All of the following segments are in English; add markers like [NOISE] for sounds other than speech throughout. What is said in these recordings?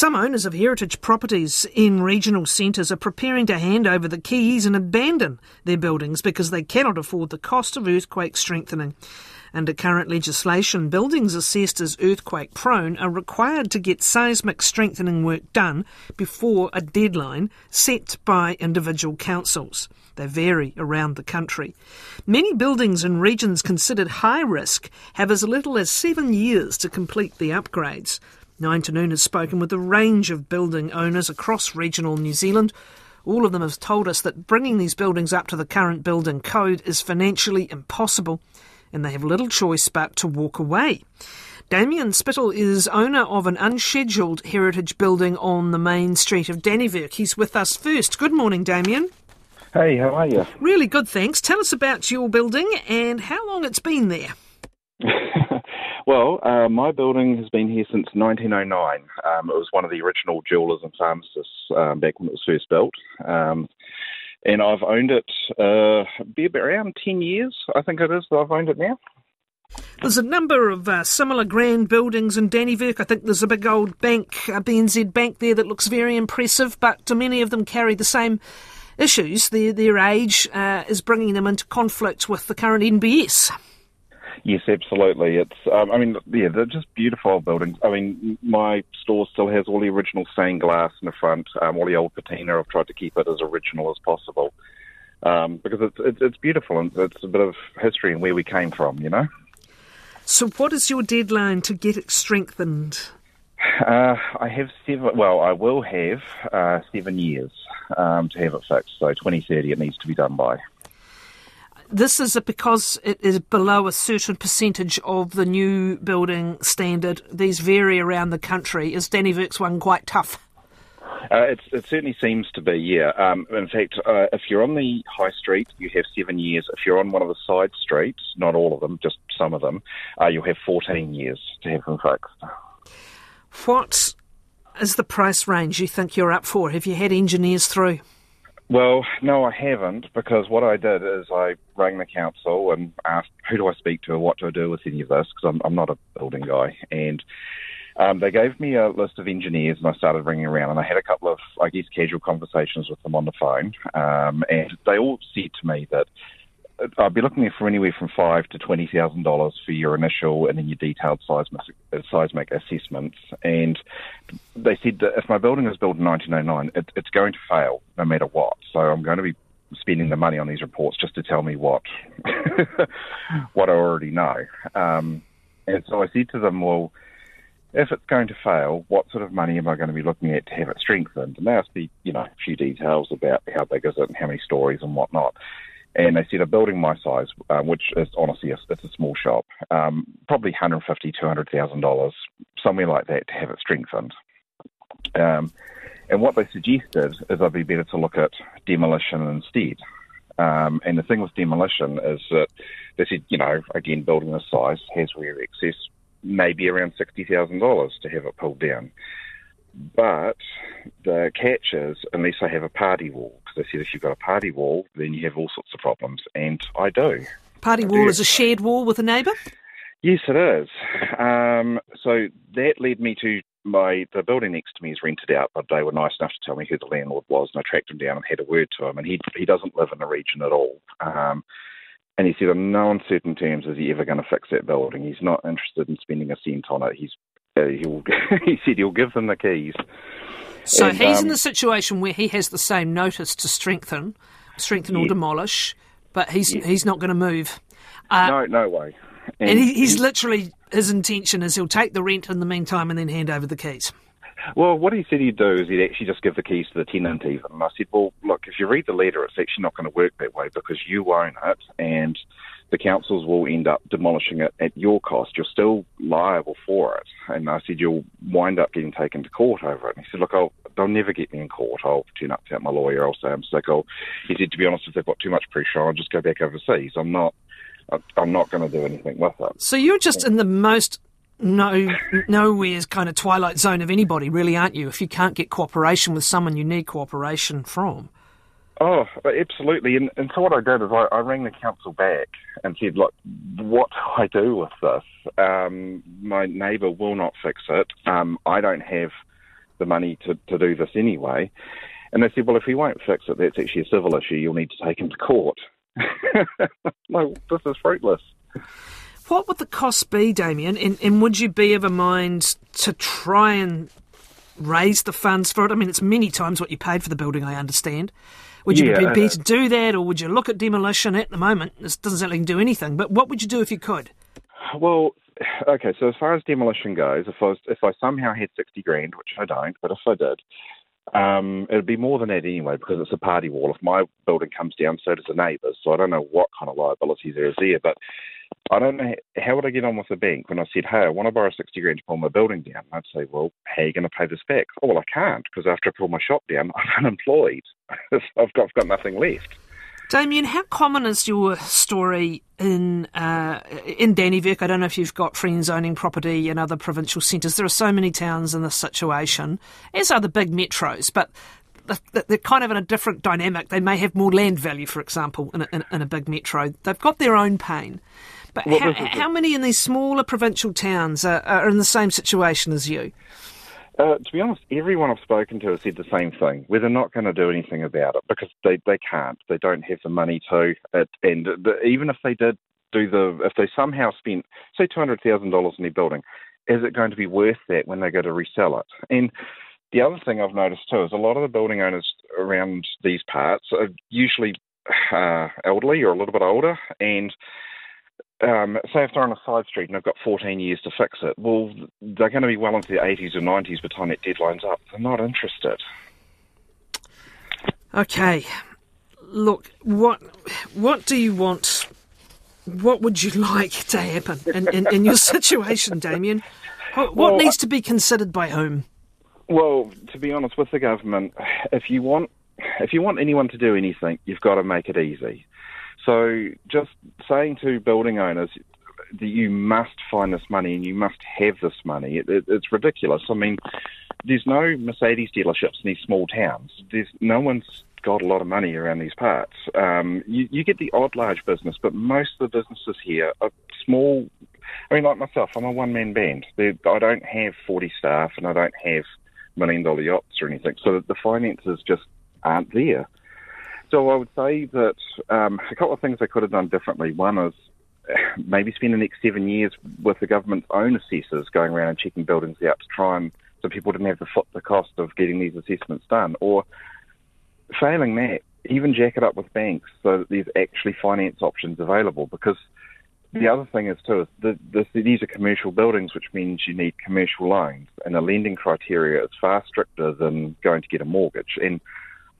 Some owners of heritage properties in regional centres are preparing to hand over the keys and abandon their buildings because they cannot afford the cost of earthquake strengthening. Under current legislation, buildings assessed as earthquake prone are required to get seismic strengthening work done before a deadline set by individual councils. They vary around the country. Many buildings in regions considered high risk have as little as seven years to complete the upgrades. Nine to Noon has spoken with a range of building owners across regional New Zealand. All of them have told us that bringing these buildings up to the current building code is financially impossible, and they have little choice but to walk away. Damien Spittal is owner of an unscheduled heritage building on the main street of Dannevirke. He's with us first. Good morning, Damien. Hey, how are you? Really good, thanks. Tell us about your building and how long it's been there. [LAUGHS] well, uh, my building has been here since 1909. Um, it was one of the original jewelers and pharmacists um, back when it was first built. Um, and I've owned it uh, around 10 years, I think it is, that I've owned it now. There's a number of uh, similar grand buildings in Dannevirke. I think there's a big old bank, a BNZ bank there that looks very impressive, but many of them carry the same issues. Their, their age uh, is bringing them into conflict with the current NBS. Yes, absolutely. It's, um, I mean, yeah, they're just beautiful buildings. I mean, my store still has all the original stained glass in the front, um, all the old patina. I've tried to keep it as original as possible um, because it's, it's, it's beautiful and it's a bit of history and where we came from, you know. So, what is your deadline to get it strengthened? Uh, I have seven. Well, I will have uh, seven years um, to have it fixed. So, 2030, it needs to be done by. This is because it is below a certain percentage of the new building standard. These vary around the country. Is Danny Dannevirke's one quite tough? Uh, it certainly seems to be, yeah. Um, in fact, uh, if you're on the high street, you have seven years. If you're on one of the side streets, not all of them, just some of them, uh, you'll have 14 years to have them fixed. What is the price range you think you're up for? Have you had engineers through? Well, no, I haven't because what I did is I rang the council and asked who do I speak to what do I do with any of this because I'm, I'm not a building guy. And um, they gave me a list of engineers and I started ringing around and I had a couple of, I guess, casual conversations with them on the phone. Um, and they all said to me that I'd be looking for anywhere from five to twenty thousand dollars for your initial and then your detailed seismic, seismic assessments. And they said that if my building is built in 1909, it, it's going to fail no matter what. So I'm going to be spending the money on these reports just to tell me what [LAUGHS] what I already know. Um, and so I said to them, well, if it's going to fail, what sort of money am I going to be looking at to have it strengthened? And they asked me, you know, a few details about how big is it and how many stories and whatnot. And they said a building my size, uh, which is honestly a, it's a small shop, um, probably 150, 200,000 dollars, somewhere like that, to have it strengthened. Um, and what they suggested is I'd be better to look at demolition instead. Um, and the thing with demolition is that they said, you know, again, building this size has rear access, maybe around $60,000 to have it pulled down. But the catch is, unless I have a party wall, they said if you've got a party wall, then you have all sorts of problems, and I do. Party I wall do. is a shared wall with a neighbour? Yes, it is. Um, so that led me to my the building next to me is rented out, but they were nice enough to tell me who the landlord was, and I tracked him down and had a word to him. And he he doesn't live in the region at all. Um, and he said, on no uncertain terms is he ever going to fix that building. He's not interested in spending a cent on it. He's uh, he'll [LAUGHS] he said he'll give them the keys. So and, he's um, in the situation where he has the same notice to strengthen, strengthen yeah. or demolish, but he's yeah. he's not going to move. Uh, no, no way. And, and he, he's literally his intention is he'll take the rent in the meantime and then hand over the keys. Well, what he said he'd do is he'd actually just give the keys to the tenant even. And I said, well, look, if you read the letter, it's actually not going to work that way because you own it and the councils will end up demolishing it at your cost. You're still liable for it. And I said, you'll wind up getting taken to court over it. And he said, look, I'll, they'll never get me in court. I'll turn up to my lawyer. I'll say I'm sick. I'll, he said, to be honest, if they've got too much pressure, I'll just go back overseas. I'm not, I'm not going to do anything with it. So you're just in the most no nowhere's kind of twilight zone of anybody, really, aren't you? If you can't get cooperation with someone you need cooperation from. Oh, absolutely. And, and so what I did is I, I rang the council back and said, look, what do I do with this? Um, my neighbour will not fix it. Um, I don't have the money to, to do this anyway. And they said, well, if we won't fix it, that's actually a civil issue. You'll need to take him to court. [LAUGHS] like, this is fruitless. What would the cost be, Damien? And, and would you be of a mind to try and raise the funds for it? I mean, it's many times what you paid for the building, I understand. Would you Yeah, be, be uh, to do that, or would you look at demolition at the moment? This doesn't sound like you can do anything, but what would you do if you could? Well, [SIGHS] okay. So as far as demolition goes, if I was, if I somehow had sixty grand, which I don't, but if I did, um, it'd be more than that anyway because it's a party wall. If my building comes down, so does the neighbours. So I don't know what kind of liability there is there, but I don't know how would I get on with the bank when I said, "Hey, I want to borrow sixty grand to pull my building down." I'd say, "Well, how are you going to pay this back?" Oh, well, I can't because after I pull my shop down, [LAUGHS] I'm unemployed. [LAUGHS] I've got I've got nothing left. Damien, how common is your story in uh, in Dannevirke? I don't know if you've got friends owning property in other provincial centres. There are so many towns in this situation, as are the big metros, but they're kind of in a different dynamic. They may have more land value, for example, in a, in, in a big metro. They've got their own pain. But Well, how, this is the- how many in these smaller provincial towns are, are in the same situation as you? Uh, to be honest, everyone I've spoken to has said the same thing. Where they're not going to do anything about it because they, they can't. They don't have the money to. It, and the, even if they did do the, if they somehow spent say two hundred thousand dollars in their building, is it going to be worth that when they go to resell it? And the other thing I've noticed too is a lot of the building owners around these parts are usually uh, elderly or a little bit older, and um, say if they're on a side street and they've got 14 years to fix it, well, they're going to be well into their 80s or 90s by the time that deadline's up. They're not interested. Okay, look, what what do you want? What would you [LAUGHS] like to happen in, in, in your situation, [LAUGHS] Damien? What, what Well, needs to be considered by whom? Well, to be honest, with the government, if you want if you want anyone to do anything, you've got to make it easy. So just saying to building owners that you must find this money and you must have this money, it, it, it's ridiculous. I mean, there's no Mercedes dealerships in these small towns. There's no one's got a lot of money around these parts. Um, you, you get the odd large business, but most of the businesses here are small. I mean, like myself, I'm a one man band. They're, I don't have 40 staff and I don't have million dollar yachts or anything. So the finances just aren't there. So I would say that um, a couple of things I could have done differently. One is [SIGHS] maybe spend the next seven years with the government's own assessors going around and checking buildings out to try and so people didn't have to foot the cost of getting these assessments done. Or failing that, even jack it up with banks so that there's actually finance options available because the other thing is too is that this, these are commercial buildings, which means you need commercial loans, and the lending criteria is far stricter than going to get a mortgage. And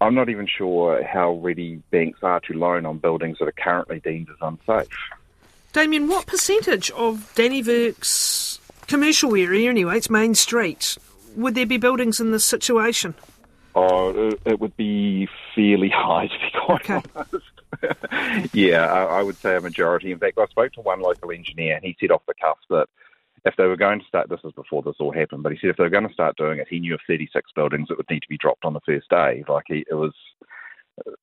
I'm not even sure how ready banks are to loan on buildings that are currently deemed as unsafe. Damien, what percentage of Dannevirke's commercial area, anyway, it's Main Street, would there be buildings in this situation? Oh, it, it would be fairly [LAUGHS] high, to be quite Okay. honest. [LAUGHS] yeah, I, I would say a majority. In fact, I spoke to one local engineer, and he said off the cuff that if they were going to start, this was before this all happened, but he said if they were going to start doing it, he knew of 36 buildings that would need to be dropped on the first day. Like he, it was,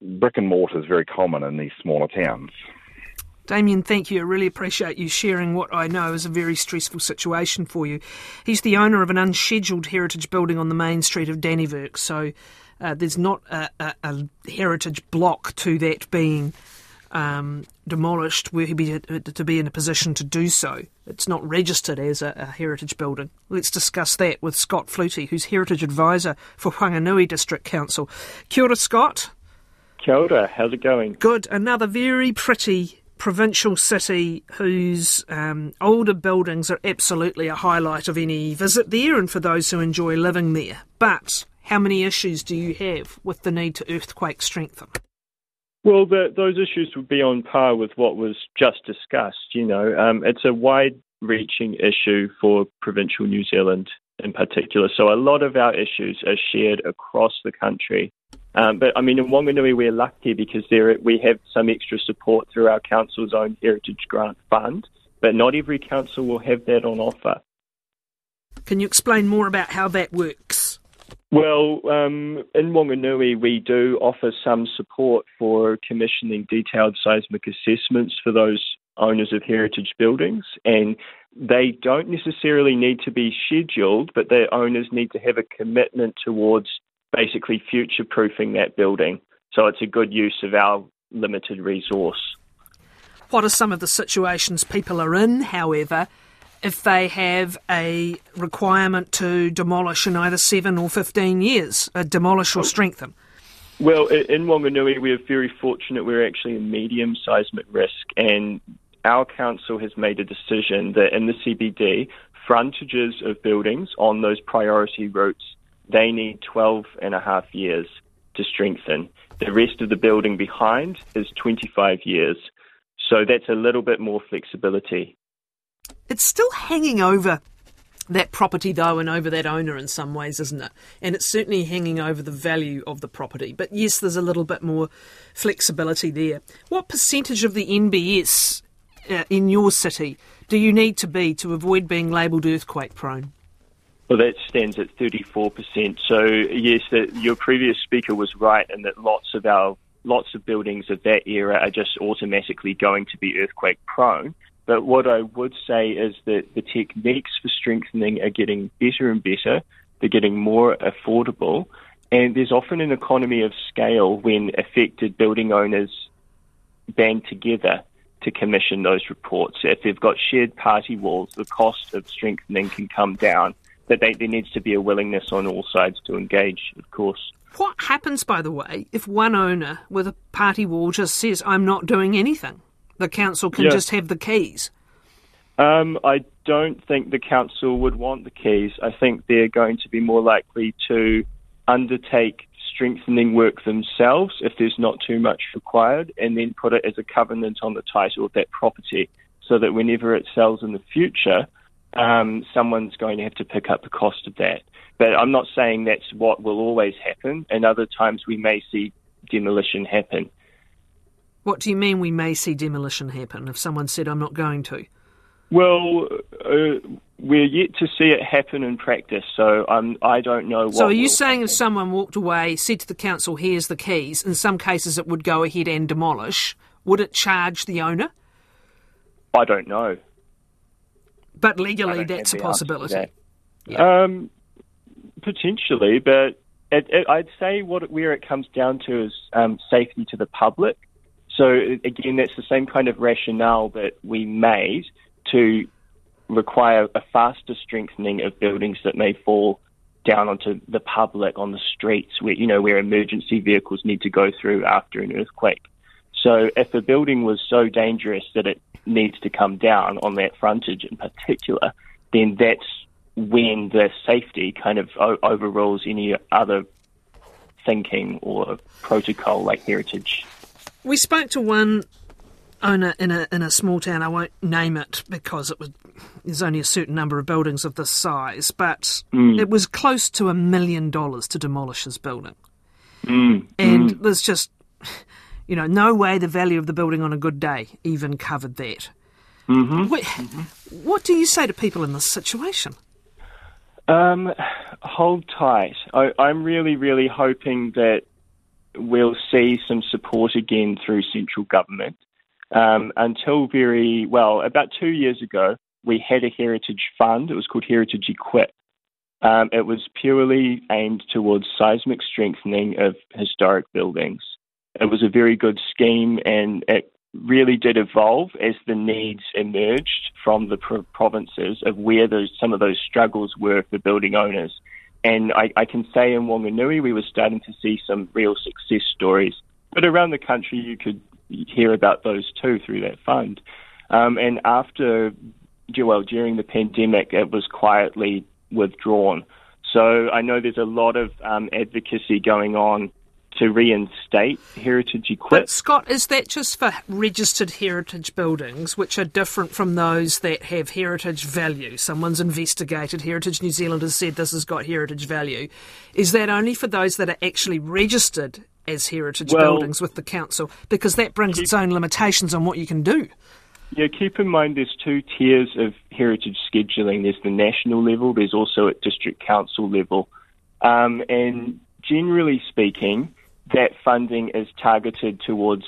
brick and mortar is very common in these smaller towns. Damien, thank you. I really appreciate you sharing what I know is a very stressful situation for you. He's the owner of an unscheduled heritage building on the main street of Dannevirke, so uh, there's not a, a, a heritage block to that being um, demolished where he'd be to be in a position to do so. It's not registered as a, a heritage building. Let's discuss that with Scott Flutey, who's heritage advisor for Whanganui District Council. Kia ora, Scott. Kia ora, how's it going? Good. Another very pretty provincial city whose um, older buildings are absolutely a highlight of any visit there and for those who enjoy living there. But how many issues do you have with the need to earthquake strengthen? Well, the, those issues would be on par with what was just discussed. You know, um, it's a wide-reaching issue for provincial New Zealand in particular. So a lot of our issues are shared across the country. Um, but I mean, in Wanganui, we're lucky because there we have some extra support through our council's own Heritage Grant Fund. But not every council will have that on offer. Can you explain more about how that works? Well, um, in Wanganui, we do offer some support for commissioning detailed seismic assessments for those owners of heritage buildings, and they don't necessarily need to be scheduled, but their owners need to have a commitment towards basically future proofing that building. So it's a good use of our limited resource. What are some of the situations people are in, however, if they have a requirement to demolish in either seven or 15 years, uh, demolish or strengthen? Well, in Wanganui, we're very fortunate. We're actually a medium seismic risk, and our council has made a decision that in the CBD, frontages of buildings on those priority routes, they need 12 and a half years to strengthen. The rest of the building behind is 25 years. So that's a little bit more flexibility. It's still hanging over that property, though, and over that owner in some ways, isn't it? And it's certainly hanging over the value of the property. But yes, there's a little bit more flexibility there. What percentage of the NBS uh, in your city do you need to be to avoid being labelled earthquake prone? Well, that stands at 34%. So, yes, the, your previous speaker was right in that lots of our lots of buildings of that era are just automatically going to be earthquake prone. But what I would say is that the techniques for strengthening are getting better and better. They're getting more affordable. And there's often an economy of scale when affected building owners band together to commission those reports. If they've got shared party walls, the cost of strengthening can come down. But they, there needs to be a willingness on all sides to engage, of course. What happens, by the way, if one owner with a party wall just says, I'm not doing anything? The council can yeah. just have the keys. Um, I don't think the council would want the keys. I think they're going to be more likely to undertake strengthening work themselves if there's not too much required, and then put it as a covenant on the title of that property so that whenever it sells in the future, um, someone's going to have to pick up the cost of that. But I'm not saying that's what will always happen, and other times we may see demolition happen. What do you mean we may see demolition happen if someone said, I'm not going to? Well, uh, we're yet to see it happen in practice, so um, I don't know So, are you saying happen. if someone walked away, said to the council, here's the keys, in some cases it would go ahead and demolish, would it charge the owner? I don't know. But legally, that's a possibility. That. Yeah. Um, potentially, but it, it, I'd say what where it comes down to is um, safety to the public. So again, that's the same kind of rationale that we made to require a faster strengthening of buildings that may fall down onto the public on the streets where you know where emergency vehicles need to go through after an earthquake. So if a building was so dangerous that it needs to come down on that frontage in particular, then that's when the safety kind of o- overrules any other thinking or protocol like heritage. We spoke to one owner in a in a small town. I won't name it because it was there's only a certain number of buildings of this size, but mm. it was close to a million dollars to demolish his building. Mm. And mm. there's just you know no way the value of the building on a good day even covered that. Mm-hmm. What, mm-hmm. what do you say to people in this situation? Um, hold tight. I, I'm really, really hoping that we'll see some support again through central government. Um, until very well, about two years ago, we had a heritage fund. It was called Heritage Equip. Um, it was purely aimed towards seismic strengthening of historic buildings. It was a very good scheme and it really did evolve as the needs emerged from the pro- provinces of where those, some of those struggles were for building owners. And I, I can say in Wanganui, we were starting to see some real success stories. But around the country, you could hear about those too through that fund. Um, and after, well, during the pandemic, it was quietly withdrawn. So I know there's a lot of um, advocacy going on to reinstate heritage equipment. But Scott, is that just for registered heritage buildings, which are different from those that have heritage value? Someone's investigated. Heritage New Zealand has said this has got heritage value. Is that only for those that are actually registered as heritage well, buildings with the council? Because that brings its own limitations on what you can do. Yeah, keep in mind there's two tiers of heritage scheduling. There's the national level. There's also at district council level. Um, and generally speaking, that funding is targeted towards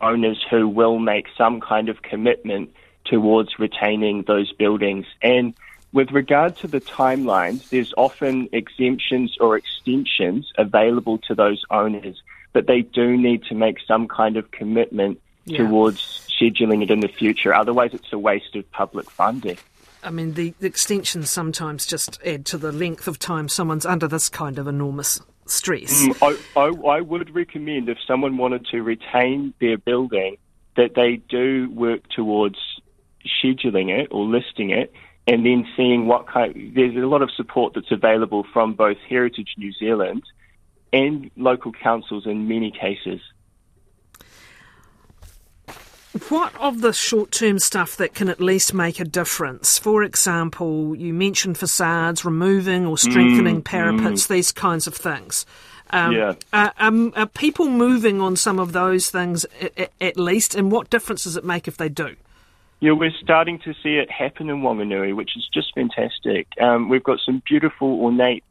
owners who will make some kind of commitment towards retaining those buildings. And with regard to the timelines, there's often exemptions or extensions available to those owners, but they do need to make some kind of commitment yeah. towards scheduling it in the future. Otherwise, it's a waste of public funding. I mean, the, the extensions sometimes just add to the length of time someone's under this kind of enormous stress. Mm, I, I, I would recommend if someone wanted to retain their building that they do work towards scheduling it or listing it and then seeing what kind there's a lot of support that's available from both Heritage New Zealand and local councils in many cases. What of the short term stuff that can at least make a difference? For example, you mentioned facades, removing or strengthening mm, parapets, mm. these kinds of things. Um, yeah. Are, um, are, people moving on some of those things at, at, least, and what difference does it make if they do? Yeah, we're starting to see it happen in Wanganui, which is just fantastic. Um, we've got some beautiful ornate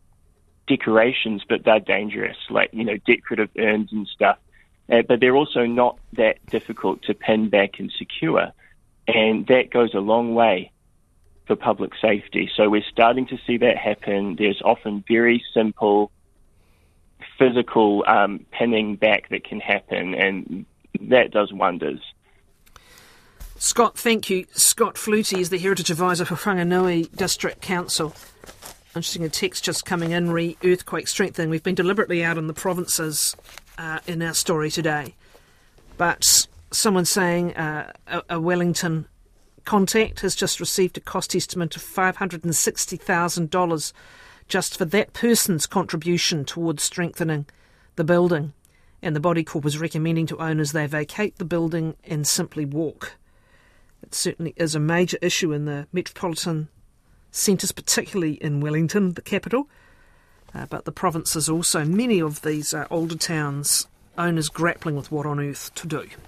decorations, but they're dangerous, like, you know, decorative urns and stuff. Uh, but they're also not that difficult to pin back and secure. And that goes a long way for public safety. So we're starting to see that happen. There's often very simple physical um, pinning back that can happen, and that does wonders. Scott, thank you. Scott Flutey is the Heritage Advisor for Whanganui District Council. Interesting, a text just coming in re earthquake strengthening. We've been deliberately out in the provinces uh, in our story today. But someone saying uh, a, a, Wellington contact has just received a cost estimate of $560,000 just for that person's contribution towards strengthening the building. And the Body Corp is recommending to owners they vacate the building and simply walk. It certainly is a major issue in the metropolitan centres, particularly in Wellington, the capital. Uh, but the province is also many of these uh, older towns owners grappling with what on earth to do.